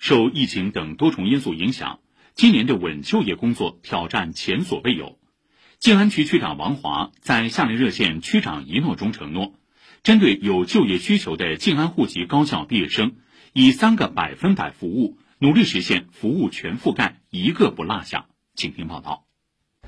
受疫情等多重因素影响，今年的稳就业工作挑战前所未有。静安区区长王华在夏令热线区长一诺中承诺，针对有就业需求的静安户籍高校毕业生，以三个百分百服务，努力实现服务全覆盖，一个不落下。请听报道。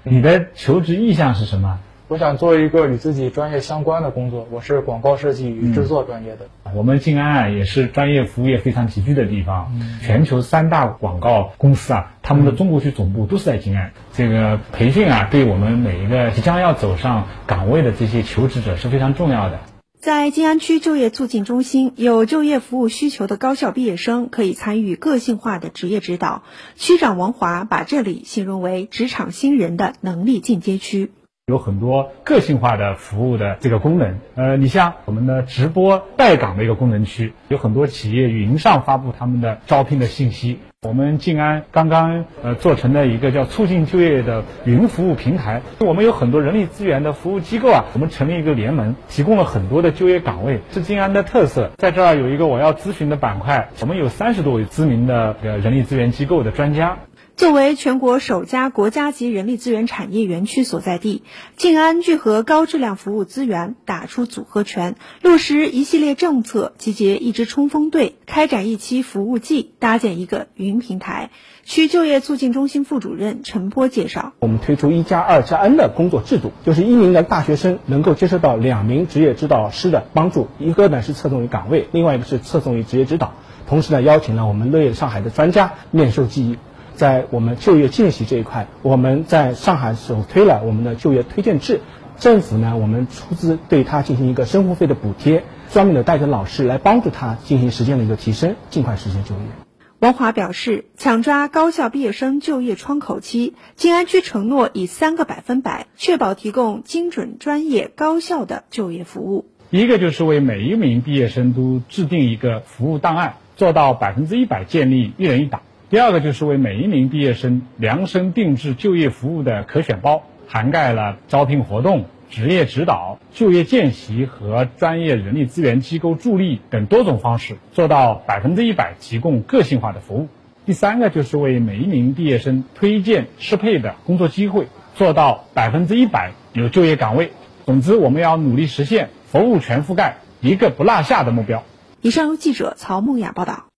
你的求职意向是什么？我想做一个与自己专业相关的工作，我是广告设计与制作专业的。我们静安啊，也是专业服务业非常集聚的地方。全球三大广告公司啊，他们的中国区总部都是在静安。这个培训啊，对我们每一个即将要走上岗位的这些求职者是非常重要的。在静安区就业促进中心，有就业服务需求的高校毕业生可以参与个性化的职业指导。区长王华把这里形容为职场新人的能力进阶区。有很多个性化的服务的这个功能，呃，你像我们的直播带岗的一个功能区，有很多企业云上发布他们的招聘的信息。我们静安刚刚呃做成了一个叫促进就业的云服务平台，我们有很多人力资源的服务机构啊，我们成立一个联盟，提供了很多的就业岗位，是静安的特色。在这儿有一个我要咨询的板块，我们有三十多位知名的呃人力资源机构的专家。作为全国首家国家级人力资源产业园区所在地，静安聚合高质量服务资源，打出组合拳，落实一系列政策，集结一支冲锋队，开展一期服务季，搭建一个云平台。区就业促进中心副主任陈波介绍：我们推出一加二加 N 的工作制度，就是一名的大学生能够接受到两名职业指导师的帮助，一个呢是侧重于岗位，另外一个是侧重于职业指导。同时呢，邀请了我们乐业上海的专家面授技艺。在我们就业见习这一块，我们在上海首推了我们的就业推荐制，政府呢，我们出资对他进行一个生活费的补贴，专门的带着老师来帮助他进行实践的一个提升，尽快实现就业。王华表示，抢抓高校毕业生就业窗口期，静安区承诺以三个百分百确保提供精准、专业、高效的就业服务。一个就是为每一名毕业生都制定一个服务档案，做到百分之一百建立一人一档。第二个就是为每一名毕业生量身定制就业服务的可选包，涵盖了招聘活动、职业指导、就业见习和专业人力资源机构助力等多种方式，做到百分之一百提供个性化的服务。第三个就是为每一名毕业生推荐适配的工作机会，做到百分之一百有就业岗位。总之，我们要努力实现服务全覆盖、一个不落下的目标。以上由记者曹梦雅报道。